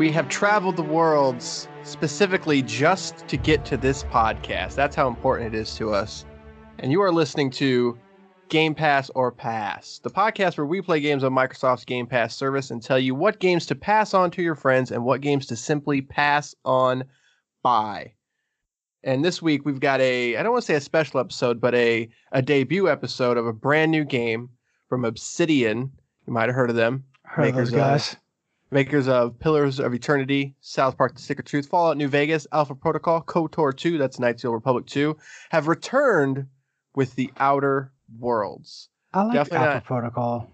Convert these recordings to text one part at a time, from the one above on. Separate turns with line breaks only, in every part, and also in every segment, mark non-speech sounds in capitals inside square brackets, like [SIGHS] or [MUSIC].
We have traveled the worlds specifically just to get to this podcast. That's how important it is to us. And you are listening to Game Pass or Pass, the podcast where we play games on Microsoft's Game Pass service and tell you what games to pass on to your friends and what games to simply pass on by. And this week we've got a I don't want to say a special episode, but a a debut episode of a brand new game from Obsidian. You might have heard of them.
Heard of those
Makers of-
guys.
Makers of Pillars of Eternity, South Park: The Stick of Truth, Fallout New Vegas, Alpha Protocol, KOTOR 2, that's Knights of the Republic 2, have returned with the Outer Worlds.
I like
definitely
Alpha
not-
Protocol.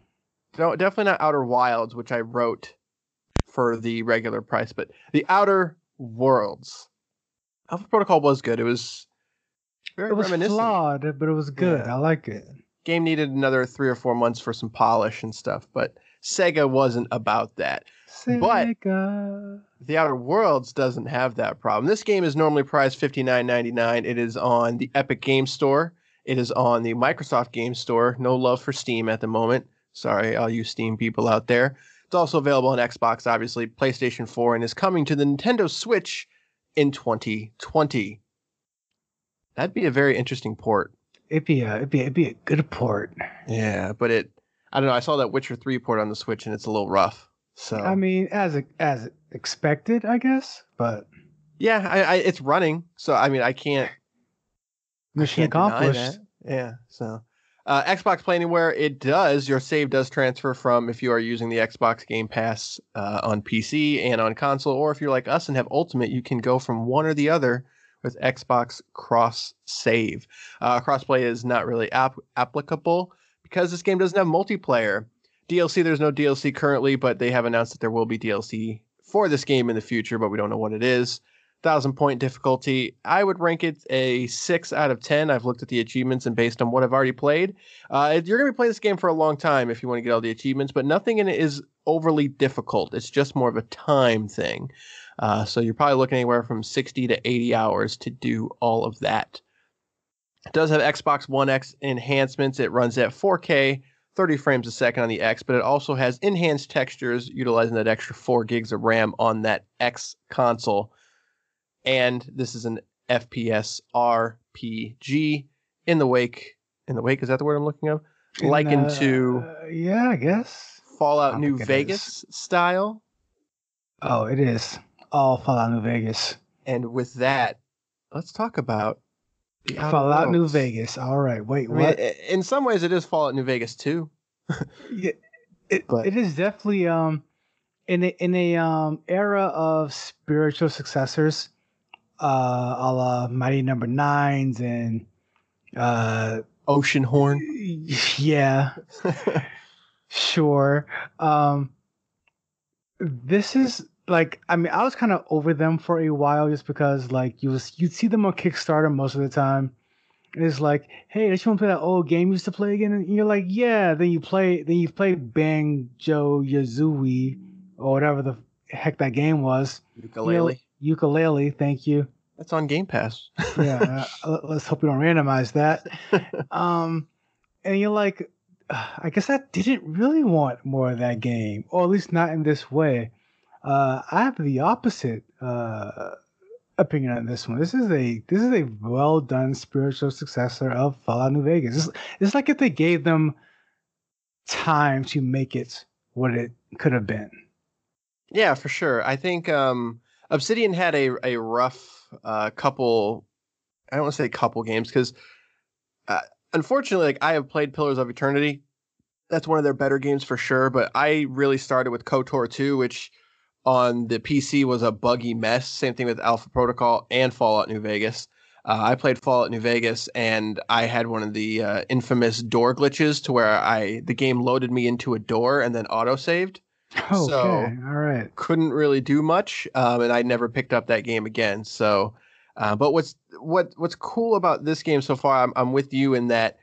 No, definitely not Outer Wilds, which I wrote for the regular price, but the Outer Worlds. Alpha Protocol was good. It was very
It was
reminiscent.
flawed, but it was good.
Yeah.
I like it.
Game needed another three or four months for some polish and stuff, but Sega wasn't about that. But- The Outer Worlds doesn't have that problem. This game is normally priced $59.99. It is on the Epic Game Store. It is on the Microsoft Game Store. No love for Steam at the moment. Sorry, all you Steam people out there. It's also available on Xbox, obviously, PlayStation 4, and is coming to the Nintendo Switch in 2020. That'd be a very interesting port.
It'd be a it'd be it'd be a good port.
Yeah, but it, I don't know. I saw that Witcher 3 port on the Switch, and it's a little rough. So
I mean, as as expected, I guess. But
yeah, I, I, it's running. So I mean, I can't
mission
can't
accomplished.
Yeah. So, uh, Xbox Play Anywhere, it does. Your save does transfer from if you are using the Xbox Game Pass uh, on PC and on console, or if you're like us and have Ultimate, you can go from one or the other with Xbox Cross Save. Uh, crossplay is not really ap- applicable because this game doesn't have multiplayer. DLC, there's no DLC currently, but they have announced that there will be DLC for this game in the future, but we don't know what it is thousand point difficulty. I would rank it a six out of ten. I've looked at the achievements and based on what I've already played, uh, you're gonna be playing this game for a long time if you want to get all the achievements. But nothing in it is overly difficult. It's just more of a time thing. Uh, so you're probably looking anywhere from sixty to eighty hours to do all of that. It does have Xbox One X enhancements. It runs at 4K. 30 frames a second on the X, but it also has enhanced textures utilizing that extra 4 gigs of RAM on that X console and this is an FPS RPG in the wake. In the wake, is that the word I'm looking of? Likened
uh,
to
yeah, I guess.
Fallout
I
New Vegas style.
Oh, it is all Fallout New Vegas.
And with that, let's talk about
Fallout New Vegas. All right, wait,
I mean,
what?
in some ways, it is Fallout New Vegas too. [LAUGHS]
Yeah, it,
but-
it is definitely um in a in a um era of spiritual successors, uh, a la Mighty Number Nines and uh,
Oceanhorn. [LAUGHS]
yeah, [LAUGHS] sure. Um, this is like I mean I was kind of over them for a while just because like you was you'd see them on Kickstarter most of the time. And it's like, hey, don't you want to play that old game you used to play again? And you're like, yeah. Then you play, then you play Banjo Yazooie or whatever the heck that game was.
Yooka-Laylee.
You know, Yooka-Laylee, thank you.
That's on Game Pass.
Yeah, uh, [LAUGHS] let- let's hope we don't randomize that. Um, and you're like, I guess I didn't really want more of that game, or at least not in this way. Uh, I have the opposite uh, opinion on this one. This is a this is a well done spiritual successor of Fallout New Vegas. It's, it's like if they gave them time to make it what it could have been.
Yeah, for sure. I think um, Obsidian had a a rough uh, couple. I don't want to say couple games because, uh, unfortunately, like I have played Pillars of Eternity. That's one of their better games for sure. But I really started with KOTOR 2, which on the PC was a buggy mess. Same thing with Alpha Protocol and Fallout New Vegas. Uh, I played Fallout New Vegas, and I had one of the uh, infamous door glitches to where I the game loaded me into a door and then auto saved
Okay,
So-
all right.
couldn't really do much, um, and I never picked up that game again. So, uh, but what's what what's cool about this game so far? I'm I'm with you in that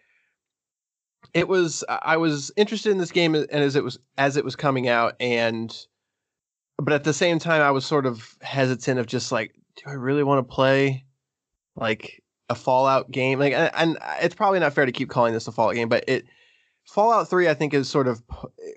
it was I was interested in this game and as it was as it was coming out, and but at the same time I was sort of hesitant of just like, do I really want to play like a Fallout game? Like, and, and it's probably not fair to keep calling this a Fallout game, but it Fallout 3 I think is sort of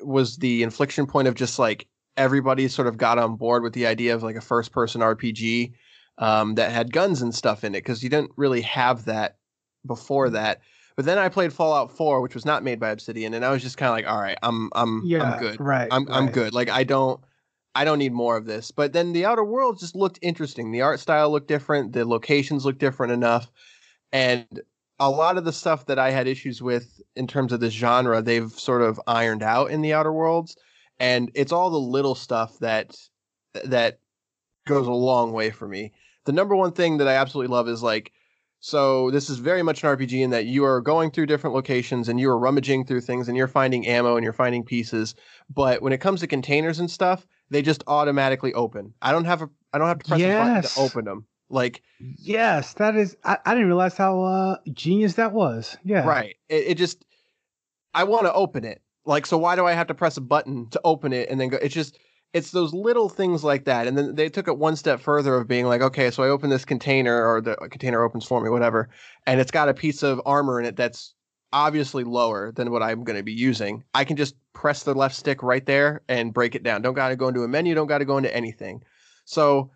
was the inflection point of just like everybody sort of got on board with the idea of like a first person RPG um, that had guns and stuff in it because you didn't really have that before that. But then I played Fallout 4, which was not made by Obsidian, and I was just kind of like, all right, I'm I'm
Yeah,
I'm good.
right,
I'm I'm good. Like I don't I don't need more of this. But then the Outer Worlds just looked interesting. The art style looked different. The locations looked different enough, and a lot of the stuff that I had issues with in terms of this genre, they've sort of ironed out in the Outer Worlds, and it's all the little stuff that that goes a long way for me. The number one thing that I absolutely love is like so this is very much an RPG in that you are going through different locations and you are rummaging through things and you're finding ammo and you're finding pieces. But when it comes to containers and stuff, they just automatically open. I don't have a I don't have to press a button to open them. Like
Yes, that is. I, I didn't realize how uh, genius that was. Yeah.
right. It, it just I want to open it. Like so why do I have to press a button to open it and then go it's just it's those little things like that. And then they took it one step further of being like, okay, so I open this container or the container opens for me, whatever, and it's got a piece of armor in it that's obviously lower than what I'm going to be using. I can just press the left stick right there and break it down. Don't got to go into a menu, don't got to go into anything. So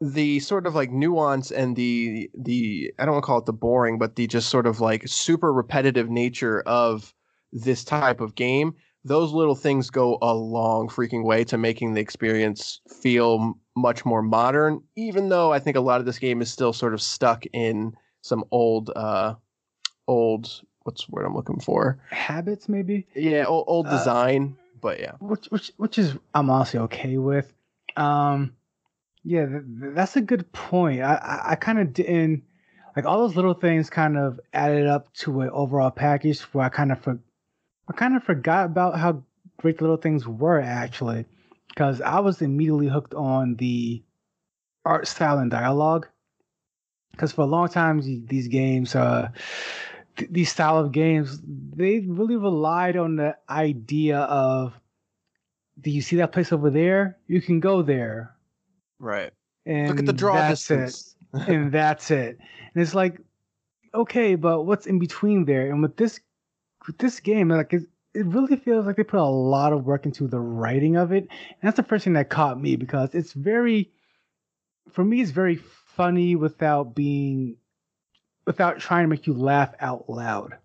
the sort of like nuance and the the I don't want to call it the boring, but the just sort of like super repetitive nature of this type of game those little things go a long freaking way to making the experience feel much more modern even though i think a lot of this game is still sort of stuck in some old uh old what's the word i'm looking for
Habits, maybe.
yeah old, old
Uh,
design but yeah
which which which is I'm honestly okay with. Um, yeah, th- th- that's a good point. I I, I kind of didn't like all those little things kind of added up to an overall package where I kind of for, I kind of forgot about how great the little things were actually, because I was immediately hooked on the art style and dialogue. Because for a long time, these games, uh, th- these style of games, they really relied on the idea of, do you see that place over there? You can go there.
right
And
look at the draw
that's
distance
It. [LAUGHS] and that's it. And it's like, okay, but what's in between there? And with this, with this game, like it, it really feels like they put a lot of work into the writing of it. And that's the first thing that caught me because it's very, for me, it's very funny without being, without trying to make you laugh out loud.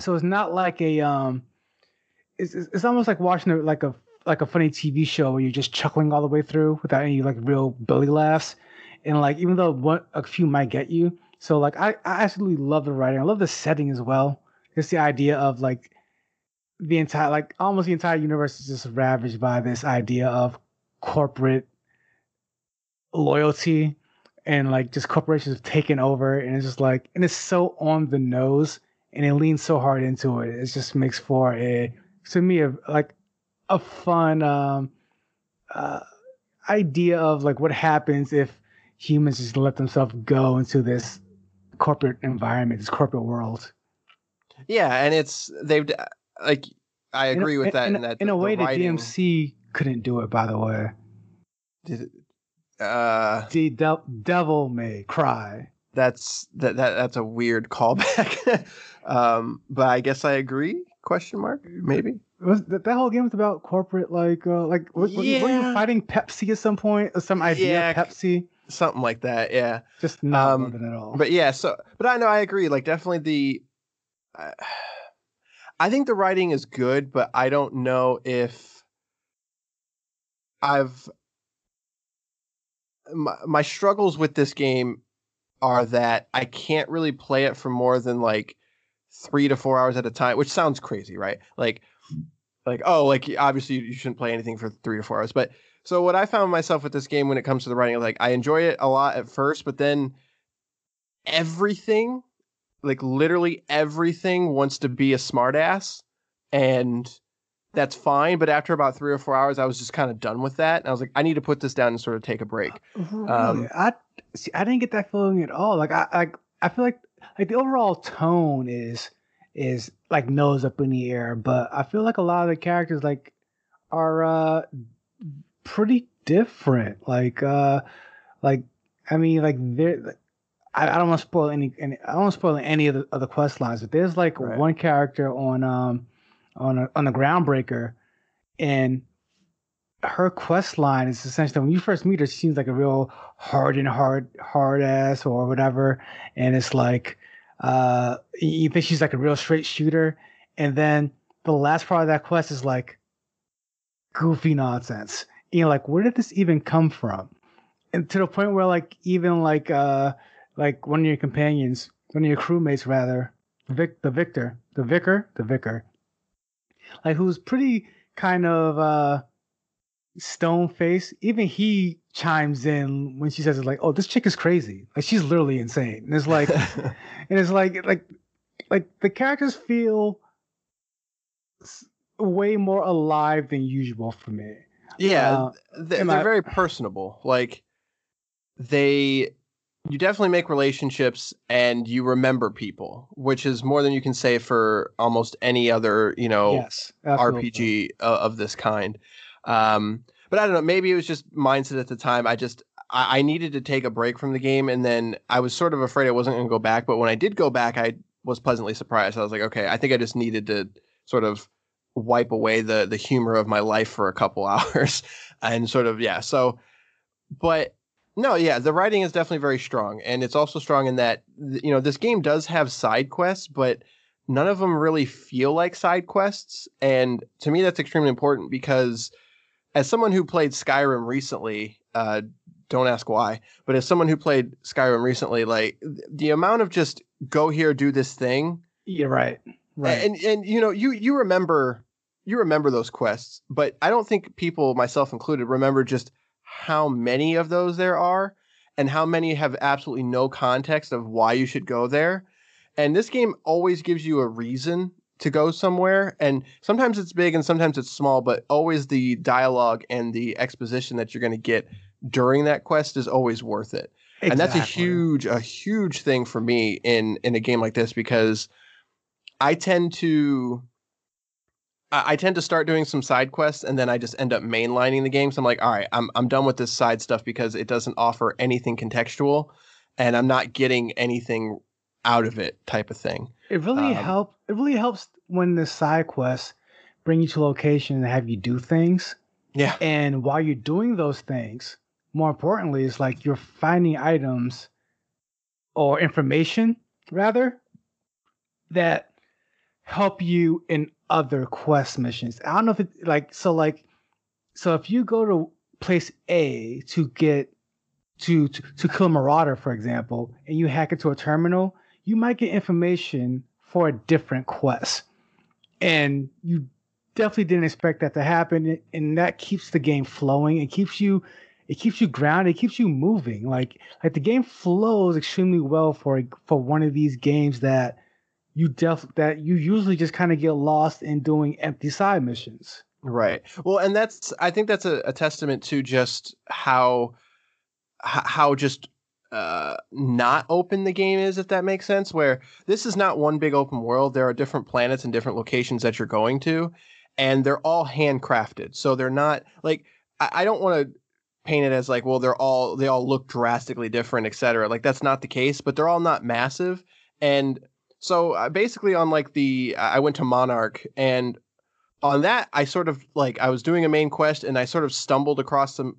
So it's not like a, um, it's, it's it's almost like watching a, like a like a funny TV show where you're just chuckling all the way through without any like real belly laughs, and like even though one a few might get you. So like I I absolutely love the writing. I love the setting as well. Just the idea of like the entire like almost the entire universe is just ravaged by this idea of corporate loyalty and like just corporations have taken over and it's just like and it's so on the nose and it leans so hard into it. It just makes for a to me a like a fun um uh idea of like what happens if humans just let themselves go into this corporate environment, this corporate world.
yeah and it's they've like i
In
agree with that
in,
in that
in a
the
way that
writing
DMC couldn't do it by the way.
did- uh
The de- devil may cry.
that's that, that that's a weird [LAUGHS] callback um but i guess i agree question mark maybe
Was that, that whole game was about corporate like uh like were, were you- were you fighting Pepsi at some point or some idea
Yeah,
of Pepsi?
something like that yeah
Just not
Um,
at all.
but yeah so but i know i agree like definitely the uh, i think the writing is good but i don't know if i've my, my struggles with this game are that i can't really play it for more than like three to four hours at a time which sounds crazy right? Like like oh like obviously you shouldn't play anything for three to four hours but so what i found myself with this game when it comes to the writing like i enjoy it a lot at first but then everything like literally everything wants to be a smartass and that's fine but after about three or four hours i was just kind of done with that and i was like i need to put this down and sort of take a break
Really?
Um,
I see. I didn't get that feeling at all. Like I, like I feel like like the overall tone is is like nose up in the air, but I feel like a lot of the characters like are uh pretty different. Like uh like I mean like they're. I, I don't want to spoil any, any. I don't want to spoil any of the of the quest lines, but there's like
Right.
one character on um on a, on the groundbreaker, and her quest line is essentially when you first meet her, she seems like a real hard and hard hard ass or whatever, and it's like uh, you think she's like a real straight shooter, and then the last part of that quest is like goofy nonsense. You know, like where did this even come from? And to the point where like even like uh like one of your companions, one of your crewmates rather, Vic the Victor, the Vicar, the Vicar, like who's pretty kind of uh stone face, even he chimes in when she says it's like, "Oh, this chick is crazy. Like she's literally insane." And it's like, [LAUGHS] and it's like, like, like the characters feel way more alive than usual for me.
Yeah, uh, they, are very personable. Like they, you definitely make relationships and you remember people, which is more than you can say for almost any other, you know,
yes,
RPG of this kind. Um, but I don't know. Maybe it was just mindset at the time. I just I, I needed to take a break from the game, and then I was sort of afraid I wasn't going to go back. But when I did go back, I was pleasantly surprised. I was like, okay, I think I just needed to sort of wipe away the the humor of my life for a couple [LAUGHS] hours, and sort of yeah. So, but no, yeah, the writing is definitely very strong, and it's also strong in that you know this game does have side quests, but none of them really feel like side quests. And to me, that's extremely important because as someone who played Skyrim recently, uh, don't ask why, but as someone who played Skyrim recently, like the amount of just go here, do this thing.
You're right. Right.
And and you know, you you remember you remember those quests, but I don't think people, myself included, remember just how many of those there are and how many have absolutely no context of why you should go there. And this game always gives you a reason to go somewhere and sometimes it's big and sometimes it's small but always the dialogue and the exposition that you're going to get during that quest is always worth it exactly. and that's a huge a huge thing for me in in a game like this because i tend to I, tend to start doing some side quests and then I just end up mainlining the game. So I'm like, all right, I'm I'm done with this side stuff because it doesn't offer anything contextual and I'm not getting anything out of it type of thing.
It really um, help. It really helps when the side quests bring you to location and have you do things.
Yeah.
And while you're doing those things, more importantly, it's like you're finding items or information rather that help you in other quest missions. I don't know if it like so like so if you go to place A to get to to, to kill a marauder, for example, and you hack into a terminal, you might get information for a different quest. And you definitely didn't expect that to happen. And that keeps the game flowing. It keeps you it keeps you grounded, it keeps you moving. Like like the game flows extremely well for for one of these games that you def that you usually just kind of get lost in doing empty side missions.
Right. Well, and that's I think that's a, a testament to just how how just uh, not open the game is, if that makes sense. Where this is not one big open world. There are different planets and different locations that you're going to, and they're all handcrafted. So they're not like I, I don't want to paint it as like, well, they're all they all look drastically different, etc. Like that's not the case, but they're all not massive. And so uh, basically, on like the I went to Monarch and on that I sort of like I was doing a main quest and I sort of stumbled across some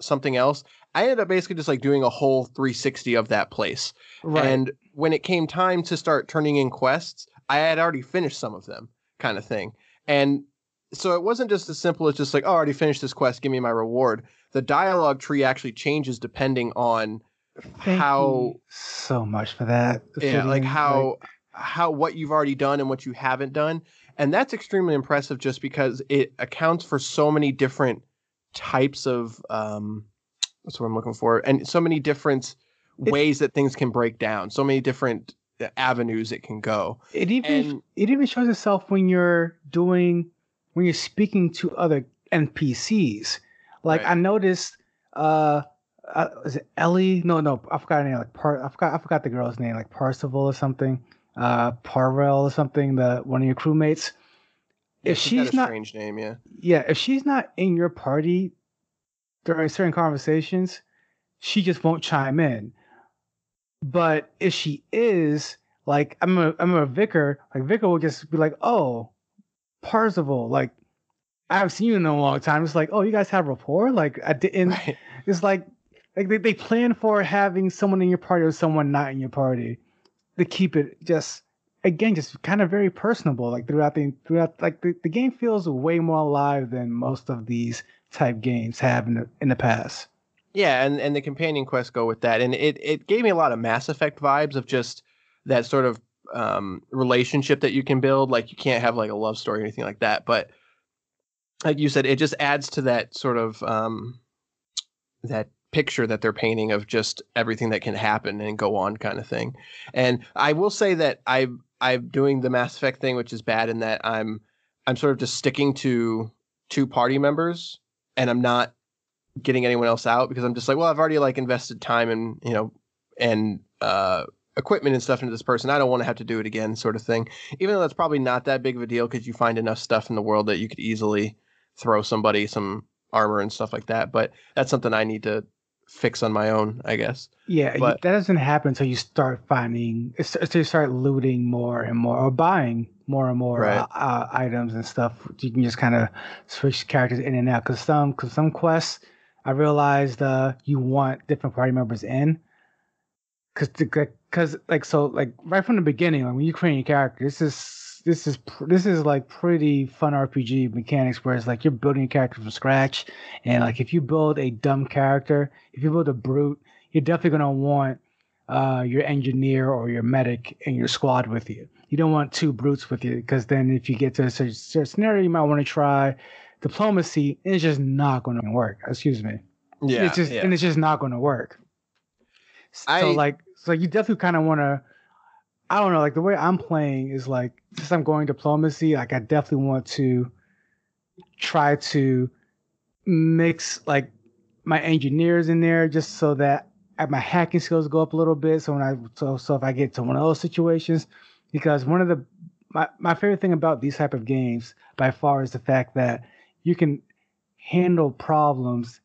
something else I ended up basically just like doing a whole 360 of that place. Right. And when it came time to start turning in quests, I had already finished some of them, kind of thing. And so it wasn't just as simple as just like, oh, I already finished this quest, give me my reward. The dialogue tree actually changes depending on
Thank how so much for that.
Yeah, like how like... how what you've already done and what you haven't done. And that's extremely impressive just because it accounts for so many different types of um that's what I'm looking for. And so many different ways that things can break down. So many different uh, avenues it can go.
It even and, it even shows itself when you're doing when you're speaking to other NPCs. Like right. I noticed uh uh, is it Ellie? No, no, I forgot her name. Like Par, I forgot, I forgot the girl's name. Like Parsival or something. Uh, Parvel or something. The one of your crewmates.
Yeah, if she's not strange name, yeah.
Yeah, if she's not in your party, during certain conversations, she just won't chime in. But if she is, like, I'm a, I'm a vicar, like, vicar will just be like, oh, Parzival, like, I haven't seen you in a long time. It's like, oh, you guys have rapport. Like I didn't. Right. It's like like they, they plan for having someone in your party or someone not in your party to keep it just again just kind of very personable like throughout the throughout like the, the game feels way more alive than most of these type games have in the in the past.
Yeah and and the companion quests go with that and it it gave me a lot of mass effect vibes of just that sort of um relationship that you can build like you can't have like a love story or anything like that but like you said it just adds to that sort of um that picture that they're painting of just everything that can happen and go on kind of thing. And I will say that I I'm doing the Mass Effect thing, which is bad in that I'm I'm sort of just sticking to two party members and I'm not getting anyone else out because I'm just like, well, I've already like invested time and you know and uh equipment and stuff into this person. I don't want to have to do it again, sort of thing. Even though that's probably not that big of a deal because you find enough stuff in the world that you could easily throw somebody some armor and stuff like that. But that's something I need to fix on my own, I guess.
Yeah, but, that doesn't happen until you start finding, until you start looting more and more, or buying more and more right. uh, uh, items and stuff. You can just kind of switch characters in and out. Because some, cause some quests, I realized uh, you want different party members in. Because, because like so, like right from the beginning, like when you create your character, this is this is this is like pretty fun RPG mechanics where it's like you're building a character from scratch, and like if you build a dumb character, if you build a brute, you're definitely gonna want uh, your engineer or your medic in your squad with you. You don't want two brutes with you because then if you get to a certain, certain scenario, you might want to try diplomacy, and it's just not going to work. Excuse me. Yeah, it's just yeah. and it's just not going to work. So I, like, so you definitely kind of want to I don't know, like the way I'm playing is like since I'm going diplomacy, like I definitely want to try to mix like my engineers in there just so that my hacking skills go up a little bit. So when I so so if I get to one of those situations, because one of the my, my favorite thing about these type of games by far is the fact that you can handle problems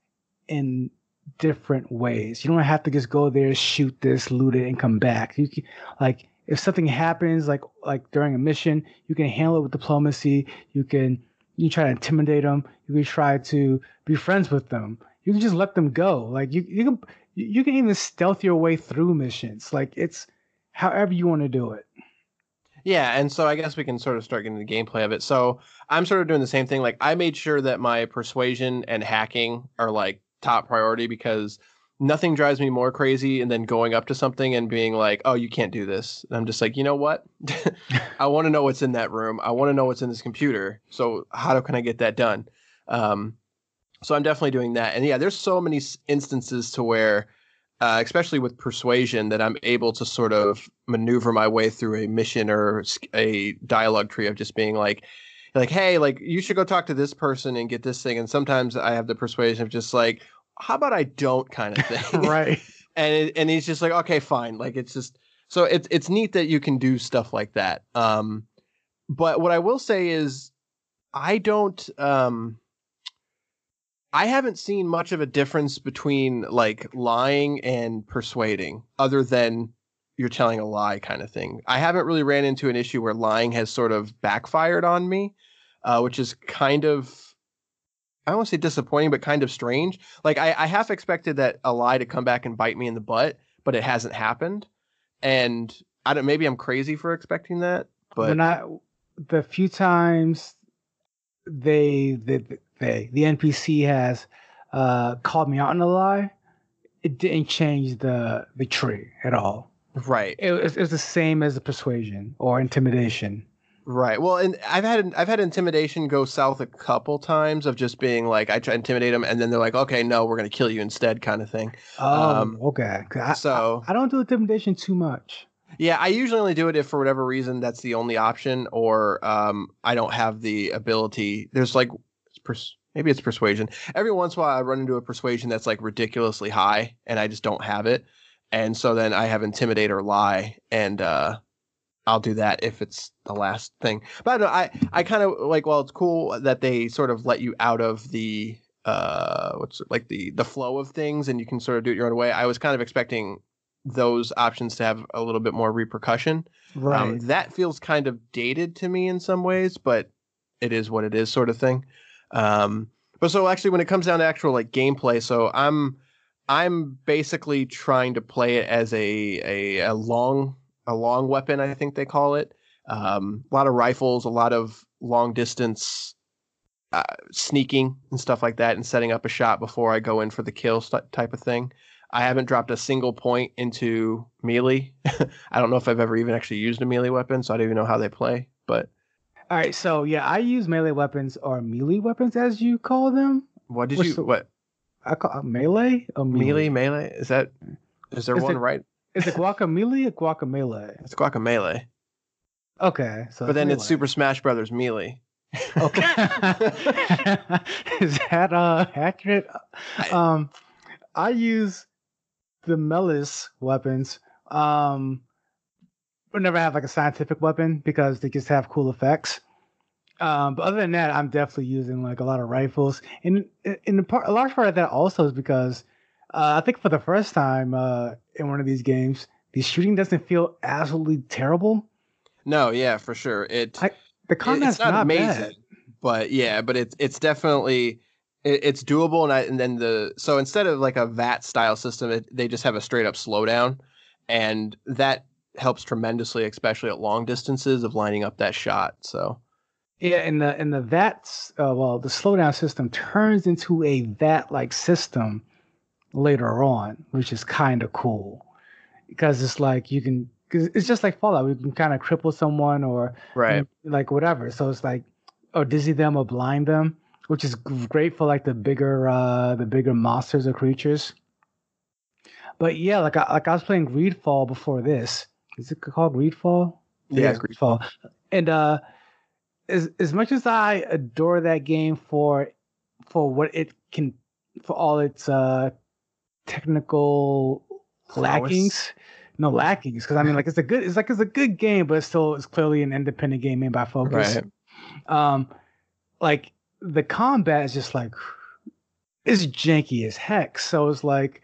in different ways. You don't have to just go there, shoot this, loot it, and come back. You can, like if something happens like like during a mission, you can handle it with diplomacy. You can you try to intimidate them. You can try to be friends with them. You can just let them go. Like you you can you can even stealth your way through missions. Like it's however you want to do it.
Yeah, and so I guess we can sort of start getting the gameplay of it. So I'm sort of doing the same thing. Like I made sure that my persuasion and hacking are like top priority because nothing drives me more crazy and then going up to something and being like, "Oh, you can't do this." And I'm just like, "You know what? [LAUGHS] I want to know what's in that room. I want to know what's in this computer. So how can I get that done?" Um, so I'm definitely doing that. And yeah, there's so many instances to where uh, especially with persuasion that I'm able to sort of maneuver my way through a mission or a dialogue tree of just being like like hey like you should go talk to this person and get this thing and sometimes i have the persuasion of just like how about I don't kind of [LAUGHS] thing.
right. [LAUGHS]
and it, and he's just like, okay, fine. Like it's just so it's it's neat that you can do stuff like that. Um, but what I will say is, I don't um. I haven't seen much of a difference between like lying and persuading, other than you're telling a lie kind of thing. I haven't really ran into an issue where lying has sort of backfired on me, uh, which is kind of I don't want to say disappointing, but kind of strange. Like I, I half expected that a lie to come back and bite me in the butt, but it hasn't happened. And I don't. Maybe I'm crazy for expecting that. But
when I, the few times they the they the NPC has uh, called me out on a lie, it didn't change the the tree at all.
Right.
It was, it was the same as the persuasion or intimidation.
Right. Well, and I've had I've had intimidation go south a couple times of just being like I try to intimidate them, and then they're like, okay, no, we're gonna kill you instead, kind of thing.
Oh, um, okay. I, so I, I, don't do intimidation too much.
Yeah, I usually only do it if for whatever reason that's the only option, or um, I don't have the ability. There's like pers- maybe it's persuasion. Every once in a while, I run into a persuasion that's like ridiculously high, and I just don't have it, and so then I have intimidate or lie, and uh, I'll do that if it's the last thing. But I I, I kind of like well, it's cool that they sort of let you out of the uh what's like the the flow of things and you can sort of do it your own way. I was kind of expecting those options to have a little bit more repercussion.
Um, right. Um,
that feels kind of dated to me in some ways, but it is what it is, sort of thing. Um, but so actually, when it comes down to actual like gameplay, so I'm I'm basically trying to play it as a a, a long a long weapon. I think they call it. Um, a lot of rifles, a lot of long distance uh, sneaking and stuff like that, and setting up a shot before I go in for the kill st- type of thing. I haven't dropped a single point into melee. [LAUGHS] I don't know if I've ever even actually used a melee weapon, so I don't even know how they play. But
All right, so yeah, I use melee weapons or melee weapons as you call them.
what did
What's
you
the-
what
I call uh, melee or
melee melee is that? Is there
Is
one
it-
right?
Is it guacamole or guacamole?
It's guacamole,
Okay, so
but then it's. Super Smash Brothers melee.
Okay, [LAUGHS] is that uh accurate? Um, I use the melis weapons. Um, but never have like a scientific weapon because they just have cool effects. Um, but other than that, I'm definitely using like a lot of rifles. And in the part, a large part of that also is because uh, I think for the first time uh, in one of these games, the shooting doesn't feel absolutely terrible.
No, yeah, for sure. It
I- The
it-
combat's
it's not,
not,
amazing,
bad.
but yeah, but it's it's definitely it, it's doable. And I, and then the so instead of like a VAT style system, it, they just have a straight up slowdown, and that helps tremendously, especially at long distances of lining up that shot. So
Yeah, and the and the VATs, uh, well, the slowdown system turns into a VAT like system later on, which is kind of cool because it's like you can, cause it's just like Fallout. You can kind of cripple someone or
right,
like whatever. So it's like or dizzy them or blind them, which is great for like the bigger uh the bigger monsters or creatures. But yeah, like I like I was playing Greedfall before this. Is it called Greedfall?
yeah,
it's Greedfall. And uh as as much as I adore that game for for what it can for all its uh technical lackings. No lackings, because I mean like it's a good it's like it's a good game, but it's still it's clearly an independent game made by Focus.
right.
Um like the combat is just like it's janky as heck. So it's like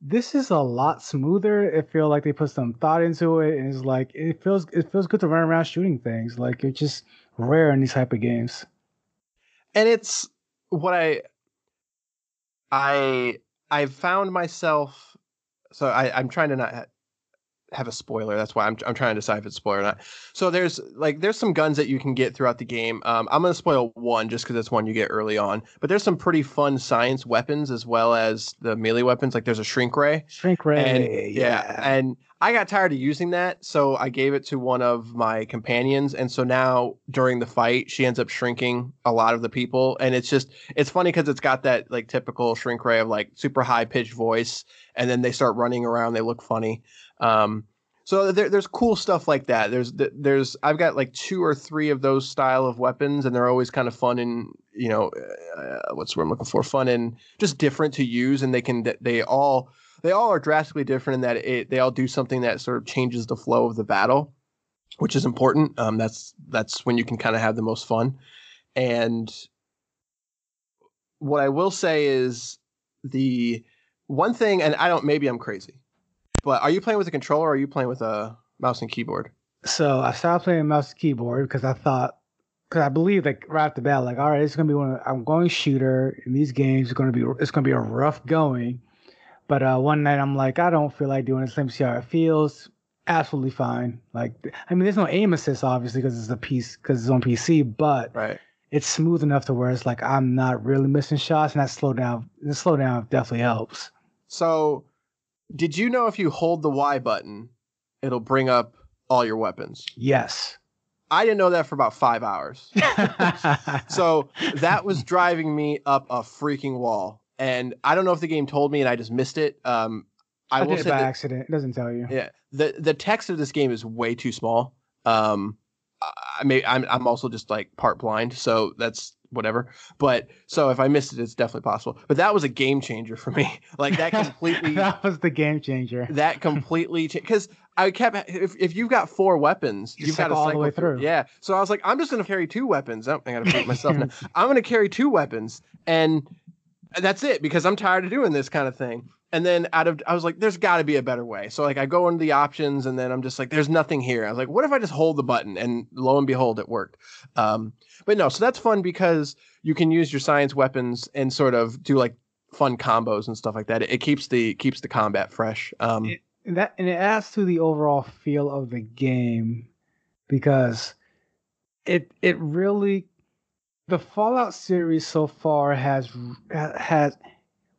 this is a lot smoother. It feels like they put some thought into it, and it's like it feels it feels good to run around shooting things. Like it's just rare in these type of games.
and it's what I I I've found myself so I I'm trying to not ha- have a spoiler that's why I'm I'm trying to decide if it's spoiler or not. So there's like there's some guns that you can get throughout the game. Um I'm going to spoil one just cuz it's one you get early on, but there's some pretty fun science weapons as well as the melee weapons like there's a shrink ray
Shrink ray,
and yeah. and I got tired of using that, so I gave it to one of my companions, and so now during the fight, she ends up shrinking a lot of the people, and it's just it's funny because it's got that like typical shrink ray of like super high pitched voice, and then they start running around, they look funny. Um, so there, there's cool stuff like that. There's there's I've got like two or three of those style of weapons, and they're always kind of fun and you know uh, what's word I'm looking for? Fun and just different to use, and they can they all they all are drastically different in that it, they all do something that sort of changes the flow of the battle, which is important. Um, that's that's when you can kind of have the most fun. And what I will say is the one thing, and I don't maybe I'm crazy, but are you playing with a controller or are you playing with a mouse and keyboard?
So I started playing mouse and keyboard because I thought, because I believe like right off the bat, like all right, it's gonna be one. Of, I'm going shooter in these games. It's gonna be it's gonna be a rough going. But uh, one night I'm like, I don't feel like doing this. Let me see how it feels. Absolutely fine. Like I mean, there's no aim assist obviously because it's a piece because it's on PC, but
Right.
it's smooth enough to where it's like I'm not really missing shots, and that slow down. The slow down definitely helps.
So, did you know if you hold the Y button, it'll bring up all your weapons?
Yes.
I didn't know that for about five hours. [LAUGHS] so that was driving me up a freaking wall. And I don't know if the game told me and I just missed it. Um, I,
I
will
did it
say
by
that,
accident. It doesn't tell you.
yeah, the the text of this game is way too small. Um, I may I'm I'm also just like part blind, so that's whatever. But so if I missed it, it's definitely possible. But that was a game changer for me. [LAUGHS] Like that [LAUGHS] completely
that was the game changer. [LAUGHS]
that completely because I kept if, if you've got four weapons,
You
you've got to
cycle all the way through.
Yeah, so I was like, I'm just gonna carry two weapons. Oh, I gotta beat myself now. I'm gonna carry two weapons, and that's it because I'm tired of doing this kind of thing. and then out of I was like, there's got to be a better way. So like I go into the options, and then I'm just like, there's nothing here. I was like, what if I just hold the button? And lo and behold, it worked. Um, but no, so that's fun because you can use your science weapons and sort of do like fun combos and stuff like that. It, it keeps the keeps the combat fresh. Um,
and that and it adds to the overall feel of the game because it it really the Fallout series so far has has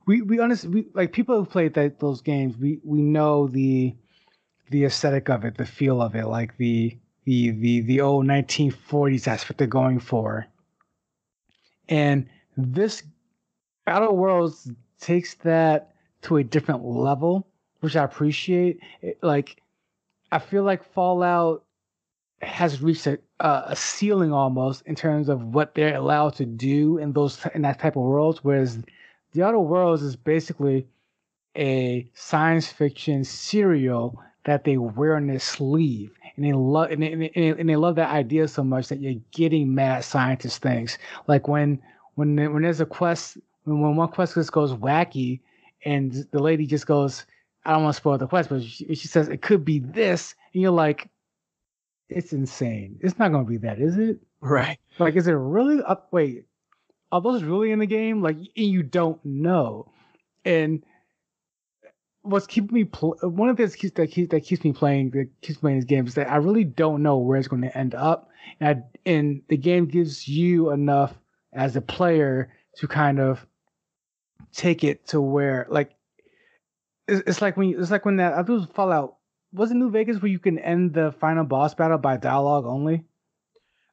we we honestly we like people who played that those games we we know the the aesthetic of it the feel of it like the the the the old 1940s aspect they're going for and this Outer Worlds takes that to a different level which I appreciate. It, like, I feel like Fallout has reached a, a ceiling almost in terms of what they're allowed to do in those in that type of worlds. Whereas the Outer Worlds is basically a science fiction serial that they wear on their sleeve, and they love and they, and they love that idea so much that you're getting mad scientist things. Like when when when there's a quest when, when one quest just goes wacky, and the lady just goes, I don't want to spoil the quest, but she, she says it could be this, and you're like, it's insane. It's not going to be that, is it?
Right.
Like, is it really? Up? Wait, are those really in the game? Like, you don't know. And what's keeping me pl- one of the things that keeps that keeps me playing that keeps playing this game is that I really don't know where it's going to end up, and I, and the game gives you enough as a player to kind of take it to where like it's, it's like when you, it's like when that I think it was Fallout. Was it New Vegas where you can end the final boss battle by dialogue only?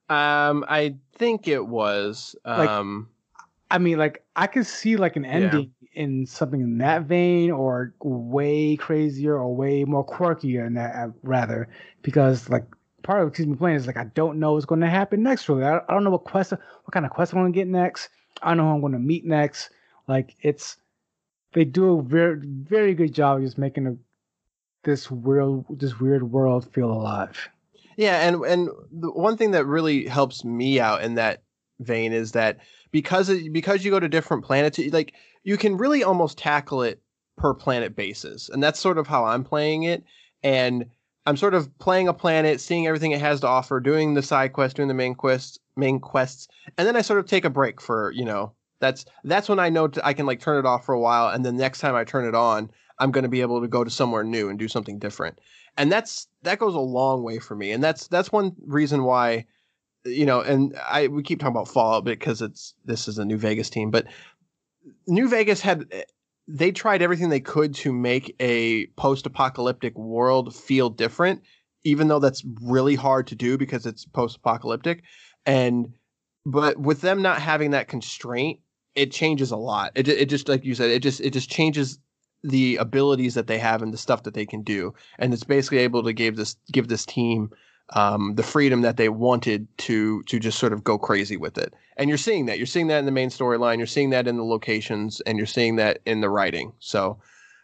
Um, I think it was. Um,
like, I mean, like I could see like an ending yeah. in something in that vein, or way crazier, or way more quirkier in that uh, rather, because like part of what keeps me playing is like I don't know what's going to happen next. Really, I, I don't know what quest, what kind of quest I'm going to get next. I don't know who I'm going to meet next. Like it's they do a very very good job of just making a, this world this weird world feel alive.
Yeah, and and the one thing that really helps me out in that vein is that because it, because you go to different planets, like you can really almost tackle it per planet basis, and that's sort of how I'm playing it. And I'm sort of playing a planet, seeing everything it has to offer, doing the side quest, doing the main quests, main quests, and then I sort of take a break for you know that's that's when I know t- I can like turn it off for a while, and the next time I turn it on, I'm going to be able to go to somewhere new and do something different. And that's that goes a long way for me, and that's that's one reason why, you know, and I we keep talking about Fallout because it's this is a New Vegas team, but New Vegas had eh, they tried everything they could to make a post-apocalyptic world feel different, even though that's really hard to do because it's post-apocalyptic, and but with them not having that constraint it changes a lot. It it just like you said, it just it just changes the abilities that they have and the stuff that they can do, and it's basically able to give this give this team um, the freedom that they wanted to to just sort of go crazy with it. And you're seeing that. You're seeing that in the main storyline. You're seeing that in the locations, and you're seeing that in the writing. So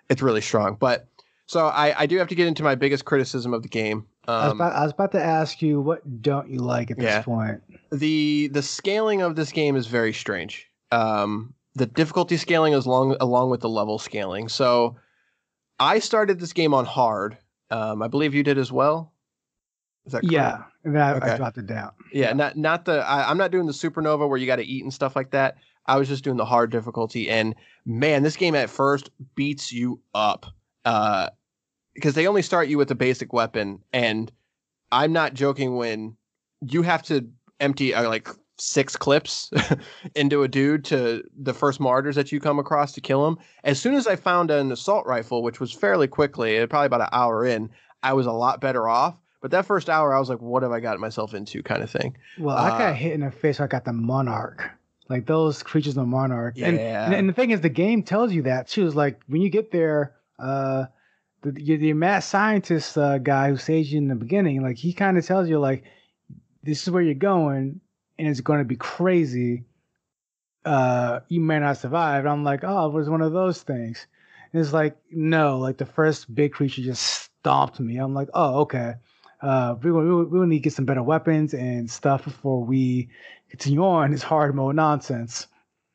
it's really strong. But so I, I do have to get into my biggest criticism of the game.
Um, I, was um, about, I was about to ask you what don't you like at yeah, this point.
The the scaling of this game is very strange um, the difficulty scaling is long along with the level scaling. So I started this game on hard. Um, I believe you did as well.
Is that correct? Yeah, I, okay. I dropped it down.
Yeah, yeah. not not the. I, am not doing the supernova where you got to eat and stuff like that. I was just doing the hard difficulty, and man, this game at first beats you up uh, because they only start you with a basic weapon, and I'm not joking when you have to empty uh, like six clips [LAUGHS] into a dude to the first martyrs that you come across to kill him. As soon as I found an assault rifle, which was fairly quickly, uh, probably about an hour in, I was a lot better off. But that first hour, I was like, "What have I got myself into?" kind of thing.
Well, I got uh, hit in the face. I got the monarch, like those creatures in the monarch. Yeah. And, and, the thing is, the game tells you that too. Is like when you get there, uh, the the mad scientist uh, guy who saves you in the beginning, like he kind of tells you like, "This is where you're going and it's going to be crazy, uh, you may not survive. And I'm like, oh, it was one of those things. And it's like, no, like the first big creature just stomped me. I'm like, oh, okay. Uh, we, we, we need to get some better weapons and stuff before we continue on this hard mode nonsense.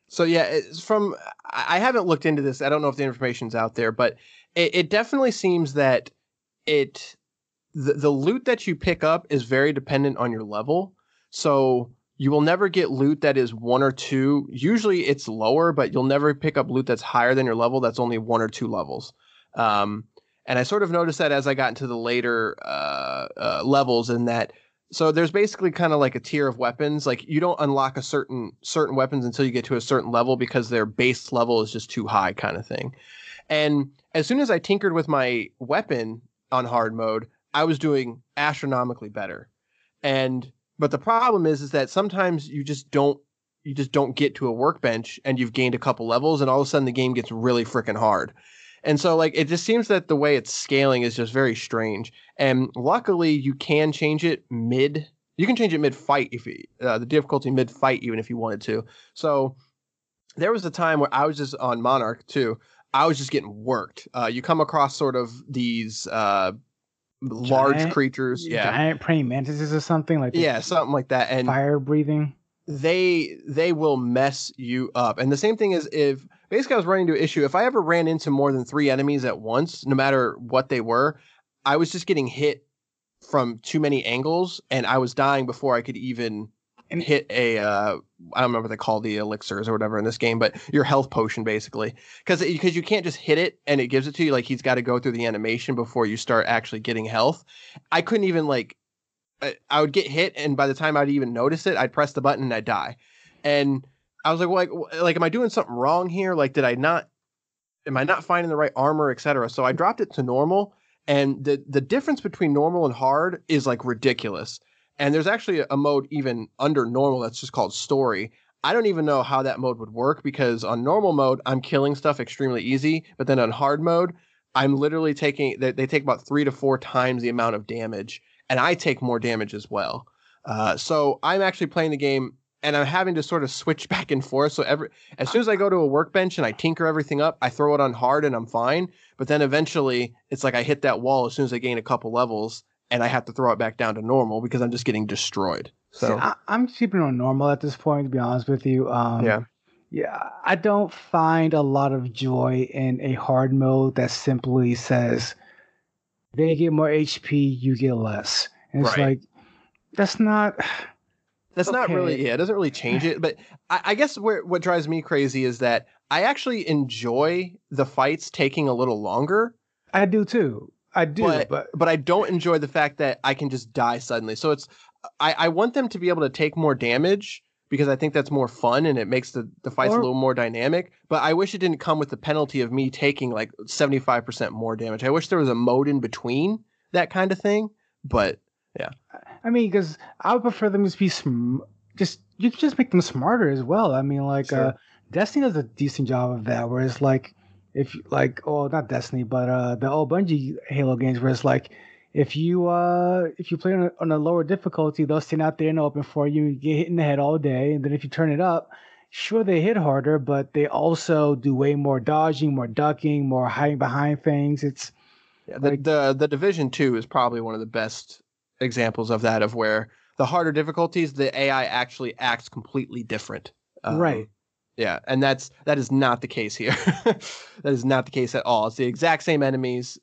So yeah, it's from I haven't looked into this. I don't know if the information's out there, but it, it definitely seems that it the, the loot that you pick up is very dependent on your level. So you will never get loot that is one or two. Usually it's lower, but you'll never pick up loot that's higher than your level. That's only one or two levels. Um, and I sort of noticed that as I got into the later uh, uh, levels, in that so there's basically kind of like a tier of weapons. Like you don't unlock a certain certain weapons until you get to a certain level because their base level is just too high, kind of thing. And as soon as I tinkered with my weapon on hard mode, I was doing astronomically better. And but the problem is is that sometimes you just don't you just don't get to a workbench and you've gained a couple levels and all of a sudden the game gets really freaking hard. And so like it just seems that the way it's scaling is just very strange. And luckily you can change it mid you can change it mid fight if you, uh, the difficulty mid fight even if you wanted to. So there was a time where I was just on Monarch too. I was just getting worked. Uh, you come across sort of these uh, large
Giant-
creatures, yeah,
Giant praying mantises or something like that.
yeah, something like that, and
fire breathing.
they they will mess you up. And the same thing is if basically I was running into an issue. If I ever ran into more than three enemies at once, no matter what they were, I was just getting hit from too many angles, and I was dying before I could even
And-
hit a uh, I don't remember what they call the elixirs or whatever in this game, but your health potion basically, because because you can't just hit it and it gives it to you. Like he's got to go through the animation before you start actually getting health. I couldn't even like I- I would get hit, and by the time I'd even notice it, I'd press the button and I'd die. And I was like, well, like, like, am I doing something wrong here? Like, did I not? Am I not finding the right armor, etc.? So I dropped it to normal, and the the difference between normal and hard is like ridiculous. And there's actually a, mode even under normal that's just called story. I don't even know how that mode would work because on normal mode I'm killing stuff extremely easy, but then on hard mode I'm literally taking they, they take about three to four times the amount of damage, and I take more damage as well. Uh, so I'm actually playing the game and I'm having to sort of switch [LAUGHS] back and forth. So every as soon as I go to a workbench and I tinker everything up, I throw it on hard and I'm fine. But then eventually it's like I hit that wall as soon as I gain a couple levels and I have to throw it back down to normal because I'm just getting destroyed.
See,
So
I, I'm keeping on normal at this point, to be honest with you. Um,
Yeah.
Yeah, I don't find a lot of joy in a hard mode that simply says they get more HP, you get less. And it's
Right.
like that's not. [SIGHS]
that's not really yeah, it doesn't really change it. But I, I guess where what drives me crazy is that I actually enjoy the fights taking a little longer.
I do too. I do,
but,
but,
but I don't enjoy the fact that I can just die suddenly. So it's I, I want them to be able to take more damage because I think that's more fun and it makes the, the fights
Or-
a little more dynamic. But I wish it didn't come with the penalty of me taking like 75% more damage. I wish there was a mode in between that kind of thing. But yeah,
I mean, because I would prefer them to be sm- just you can just make them smarter as well. I mean, like
Sure.
uh, Destiny does a decent job of that, where it's like if like oh not Destiny, but uh the old Bungie Halo games, where it's like if you uh if you play on a, on a lower difficulty, they'll stand out there and open for you, you get hit in the head all day, and then if you turn it up. Sure, they hit harder, but they also do way more dodging, more ducking, more hiding behind things. It's
yeah, the,
Like-
the the division two is probably one of the best examples of that of where the harder difficulties the AI actually acts completely different. Um,
right.
Yeah, and that's that is not the case here. [LAUGHS] that is not the case at all. It's the exact same enemies.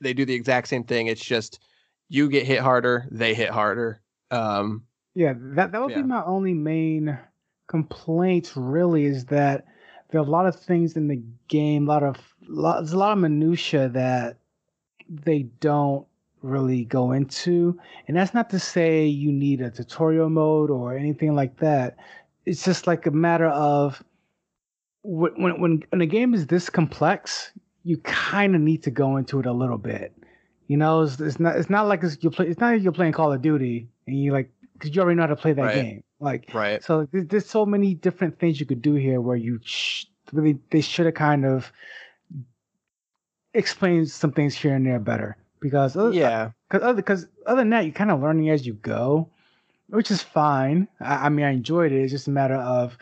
They do the exact same thing. It's just you get hit harder, they hit harder. Um,
Yeah, that that would
Yeah.
be my only main complaint. Really, is that there are a lot of things in the game, a lot of lot, there's a lot of minutia that they don't really go into, and that's not to say you need a tutorial mode or anything like that. It's just like a matter of when when when, a game is this complex, you kind of need to go into it a little bit. You know, it's, it's not it's not like it's, you play. It's not like you're playing Call of Duty and you like because you already know how to play that
Right.
game. Like
right.
so, there's, there's so many different things you could do here where you sh- really they should have kind of explained some things here and there better because uh, other,
Yeah.
because other because other than that you're kind of learning as you go, which is fine. I, I mean I enjoyed it. It's just a matter of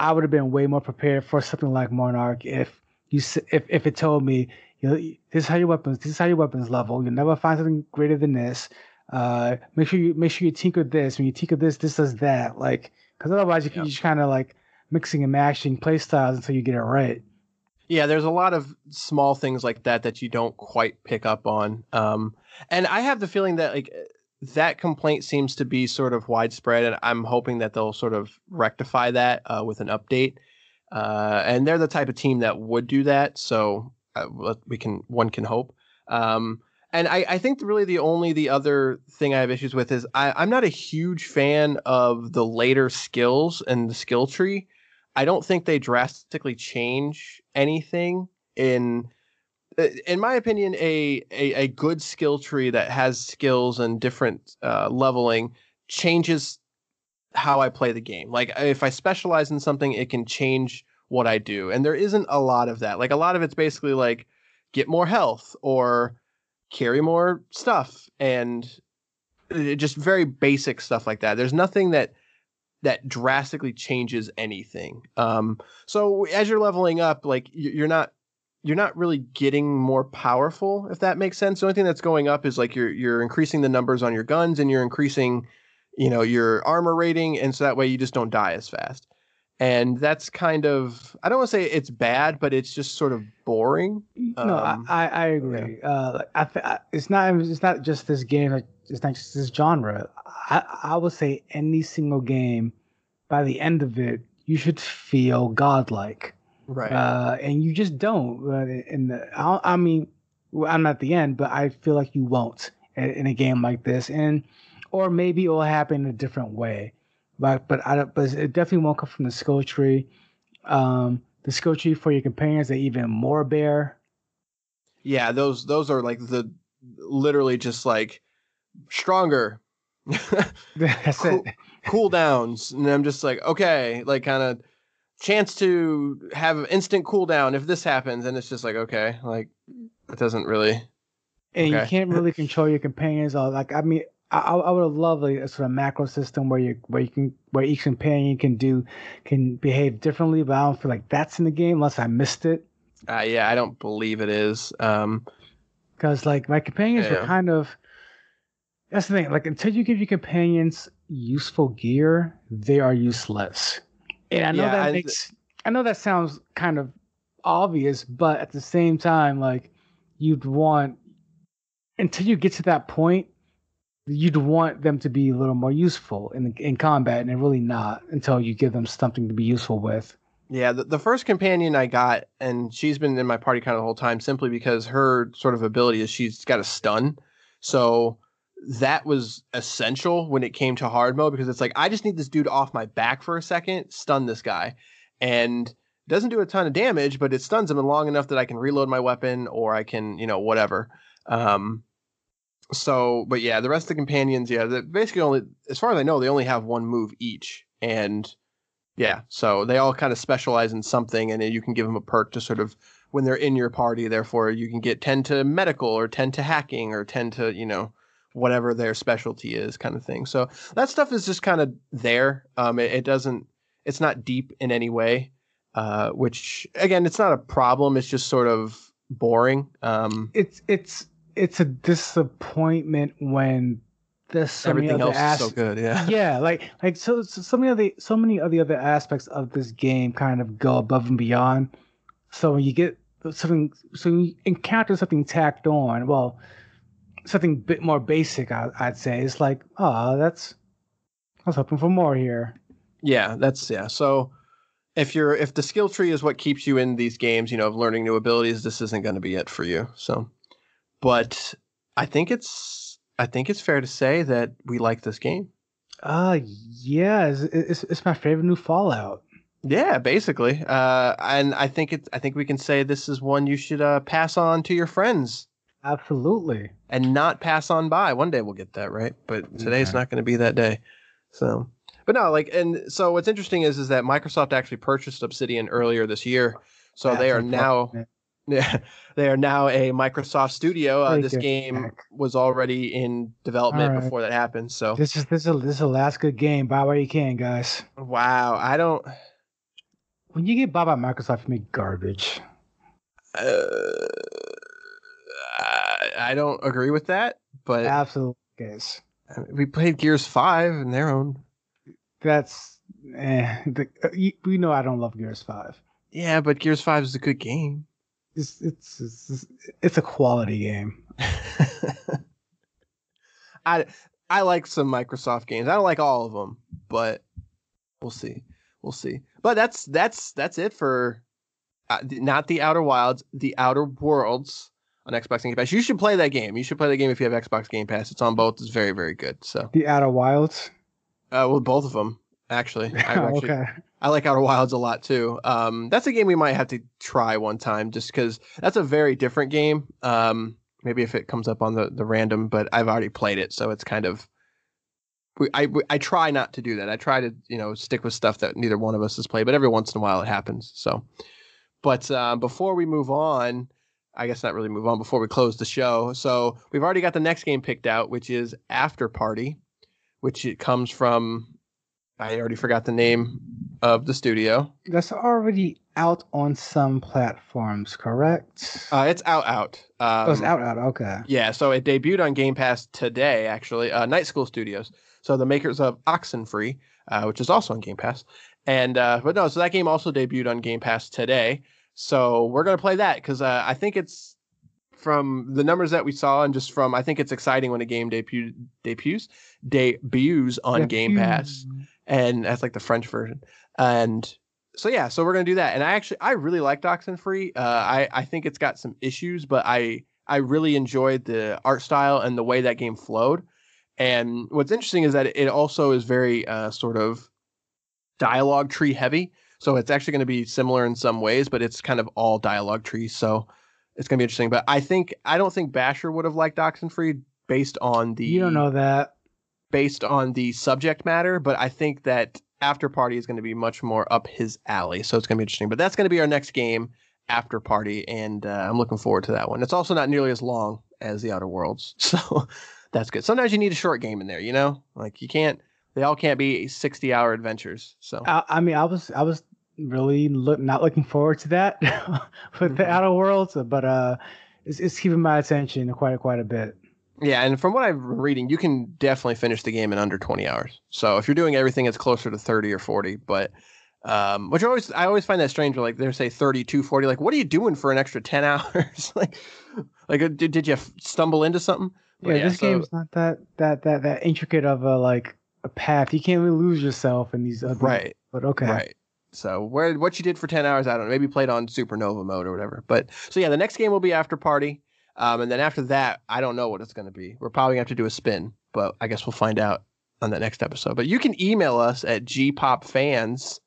I would have been way more prepared for something like Monarch if you if if it told me you know, this is how your weapons this is how your weapons level. You'll never find something greater than this. Uh, make sure you make sure you tinker this. When you tinker this, this does that. Like because otherwise you,
Yeah.
just kind of like mixing and mashing play styles until you get it right.
Yeah, there's a lot of small things like that that you don't quite pick up on. Um, and I have the feeling that like that complaint seems to be sort of widespread, and I'm hoping that they'll sort of rectify that uh, with an update. Uh, and they're the type of team that would do that, so uh, we can one can hope. Um, and I, I, think really the only the other thing I have issues with is I, am not a huge fan of the later skills and the skill tree. I don't think they drastically change anything in in my opinion, a, a, a good skill tree that has skills and different uh, leveling changes how I play the game. Like if I specialize in something, it can change what I do, and there isn't a lot of that. Like a lot of it's basically like get more health or carry more stuff, and uh, just very basic stuff like that. There's nothing that that drastically changes anything. Um, so as you're leveling up, like you're not you're not really getting more powerful, if that makes sense. The only thing that's going up is like you're you're increasing the numbers on your guns and you're increasing, you know, your armor rating, and so that way you just don't die as fast. And that's kind of I don't want to say it's bad, but it's just sort of boring.
No, um, I, I agree. Yeah. Uh, I, I, it's not it's not just this game. It's not just this genre. I I would say any single game, by the end of it, you should feel godlike
right?
Uh, and you just don't. Uh, in the, I, I mean, I'm not the end, but I feel like you won't in, in, a game like this, and or maybe it will happen in a different way. But but I don't. but it definitely won't come from the skill tree. Um, the skill tree for your companions are even more bare.
Yeah, those those are like the literally just like stronger. [LAUGHS]
That's
cool,
it.
Cooldowns, and I'm just like okay, like kind of chance to have instant cooldown if this happens, and it's just like okay, like it doesn't really.
And okay. you can't really [LAUGHS] control your companions. Or like I mean, I, I would love a sort of macro system where you where you can where each companion can do can behave differently, but I don't feel like that's in the game unless I missed it.
Uh, yeah, I don't believe it is. Um,
because like my companions yeah. were kind of. That's the thing. Like until you give your companions useful gear, they are useless. And I know yeah, that I, makes I know that sounds kind of obvious, but at the same time, like you'd want until you get to that point, you'd want them to be a little more useful in in combat, and they're really not until you give them something to be useful with.
Yeah, the, the first companion I got, and she's been in my party kind of the whole time simply because her sort of ability is she's got a stun. So that was essential when it came to hard mode because it's like I just need this dude off my back for a second, stun this guy, and doesn't do a ton of damage, but it stuns him long enough that I can reload my weapon or I can, you know, whatever. Um, so, but yeah, the rest of the companions, yeah, basically only, as far as I know, they only have one move each, and yeah, so they all kind of specialize in something, and you can give them a perk to sort of when they're in your party. Therefore, you can get ten to medical or ten to hacking or ten to you know whatever their specialty is kind of thing. So that stuff is just kind of there. Um it, it, doesn't it's not deep in any way uh which again it's not a problem. It's just sort of boring. Um
it's it's it's a disappointment when there's so
everything else
as-
is so good yeah. [LAUGHS]
Yeah like like so, so so many of the so many of the other aspects of this game kind of go above and beyond. So when you get something so you encounter something tacked on well something a bit more basic, I, would say. It's like, oh, that's. I was hoping for more here.
Yeah, that's yeah. So if you're if the skill tree is what keeps you in these games, you know, of learning new abilities, this isn't going to be it for you. So, but I think it's I think it's fair to say that we like this game.
Uh yeah, it's, it's, it's my favorite new Fallout.
Yeah, basically. Uh, and I think it's I think we can say this is one you should uh, pass on to your friends
Absolutely.
And not pass on by. One day we'll get that, right? But today's okay. not going to be that day. So, but no, like, and so what's interesting is, is that Microsoft actually purchased Obsidian earlier this year. So That's they are now, [LAUGHS] yeah, they are now a Microsoft studio. Uh, this game back. was already in development right. before that happened. So
this is this is this is a last good game. Buy what you can, guys.
Wow, I don't.
When you get bought by Microsoft, you make garbage.
Uh, I don't agree with that, but
absolutely, guys.
We played Gears Five and their own.
That's eh, the, uh, we know I don't love Gears Five,
Yeah, but Gears Five is a good game.
It's it's it's, it's a quality game. [LAUGHS]
I I like some Microsoft games. I don't like all of them, but we'll see. We'll see. But that's that's that's it for uh, not the Outer Wilds, the Outer Worlds on Xbox Game Pass. You should play that game. You should play the game if you have Xbox Game Pass. It's on both. It's very very good. So
The Outer Wilds.
uh, well, both of them actually. [LAUGHS] I actually
okay.
I like Outer Wilds a lot too. Um, that's a game we might have to try one time, just because that's a very different game. Um, maybe if it comes up on the the random, but I've already played it, so it's kind of. we- I I try not to do that. I try to you know stick with stuff that neither one of us has played, but every once in a while it happens. So, but uh, before we move on, I guess not really move on. Before we close the show, so we've already got the next game picked out, which is After Party, which it comes from. I already forgot the name of the studio.
That's already out on some platforms, correct?
Uh, it's out, out. Um,
oh, it's out, out. Okay.
Yeah, so it debuted on Game Pass today, actually. Uh, Night School Studios, so the makers of Oxenfree, uh, which is also on Game Pass, and uh, but no, so that game also debuted on Game Pass today. So we're gonna play that because uh, I think it's from the numbers that we saw and just from I think it's exciting when a game debut debuts debuts on
Yeah,
Game Pass and that's like the French version. And so yeah, so we're gonna do that. And I actually I really liked Oxenfree. Uh, I I think it's got some issues, but I I really enjoyed the art style and the way that game flowed. And what's interesting is that it also is very uh, sort of dialogue tree heavy. So it's actually going to be similar in some ways, but it's kind of all dialogue trees. So it's going to be interesting. But I think I don't think Basher would have liked Oxenfree based on the
You don't know that.
based on the subject matter, but I think that After Party is going to be much more up his alley. So it's going to be interesting. But that's going to be our next game, After Party, and uh, I'm looking forward to that one. It's also not nearly as long as the Outer Worlds, [LAUGHS] so that's good. Sometimes you need a short game in there, you know, like you can't. They all can't be 60 hour adventures. So
I, I mean, I was I was really look, not looking forward to that [LAUGHS] with the
Mhm.
Outer Worlds, but uh, it's, it's keeping my attention quite quite a bit.
yeah, and from what I've been reading, you can definitely finish the game in under 20 hours. So if you're doing everything, it's closer to 30 or 40. But um, which I always I always find that strange. Like they say 32, 40. Like what are you doing for an extra 10 [LAUGHS] hours? like like uh, did, did you f- stumble into something? But
Yeah, this
so-
game's not that that that that intricate of a like a path. You can't really lose yourself in these other.
right.
But okay.
Right. So where what you did for ten hours, I don't know. Maybe played on supernova mode or whatever. But so yeah, the next game will be after party. Um, and then after that, I don't know what it's gonna be. We're probably gonna have to do a spin, but I guess we'll find out on that next episode. But you can email us at gpopfans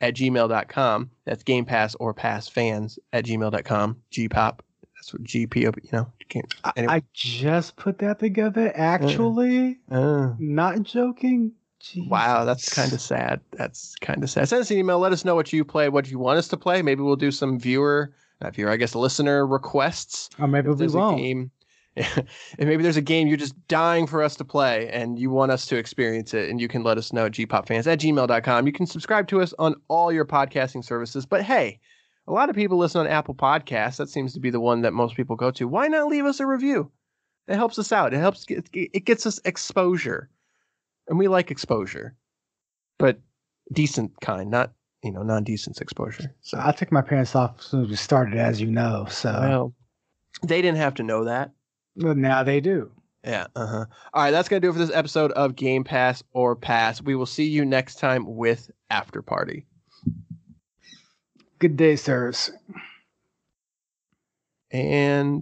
at gmail.com. That's Game Pass or Pass Fans at gmail.com. Gpop. That's what GP you know. Can't
I,
Anyway.
I just put that together. Actually,
uh,
not joking. Jeez.
Wow, that's kind of sad. That's kind of sad. Send us an email. Let us know what you play, what you want us to play. Maybe we'll do some viewer, not viewer, I guess listener requests.
Or maybe
If
we won't.
game, [LAUGHS] and maybe there's a game you're just dying for us to play and you want us to experience it, and you can let us know at gpopfans at gmail.com. You can subscribe to us on all your podcasting services. But hey, a lot of people listen on Apple Podcasts. That seems to be the one that most people go to. Why not leave us a review? It helps us out. It helps get, it gets us exposure. And we like exposure. But decent kind, not, you know, non-decent exposure. So
I took my parents off as soon as we started, as you know. So
well, they didn't have to know that.
but now they do.
Yeah. Uh huh. All right. That's going to do it for this episode of Game Pass or Pass. We will see you next time with After Party.
Good day, sirs.
And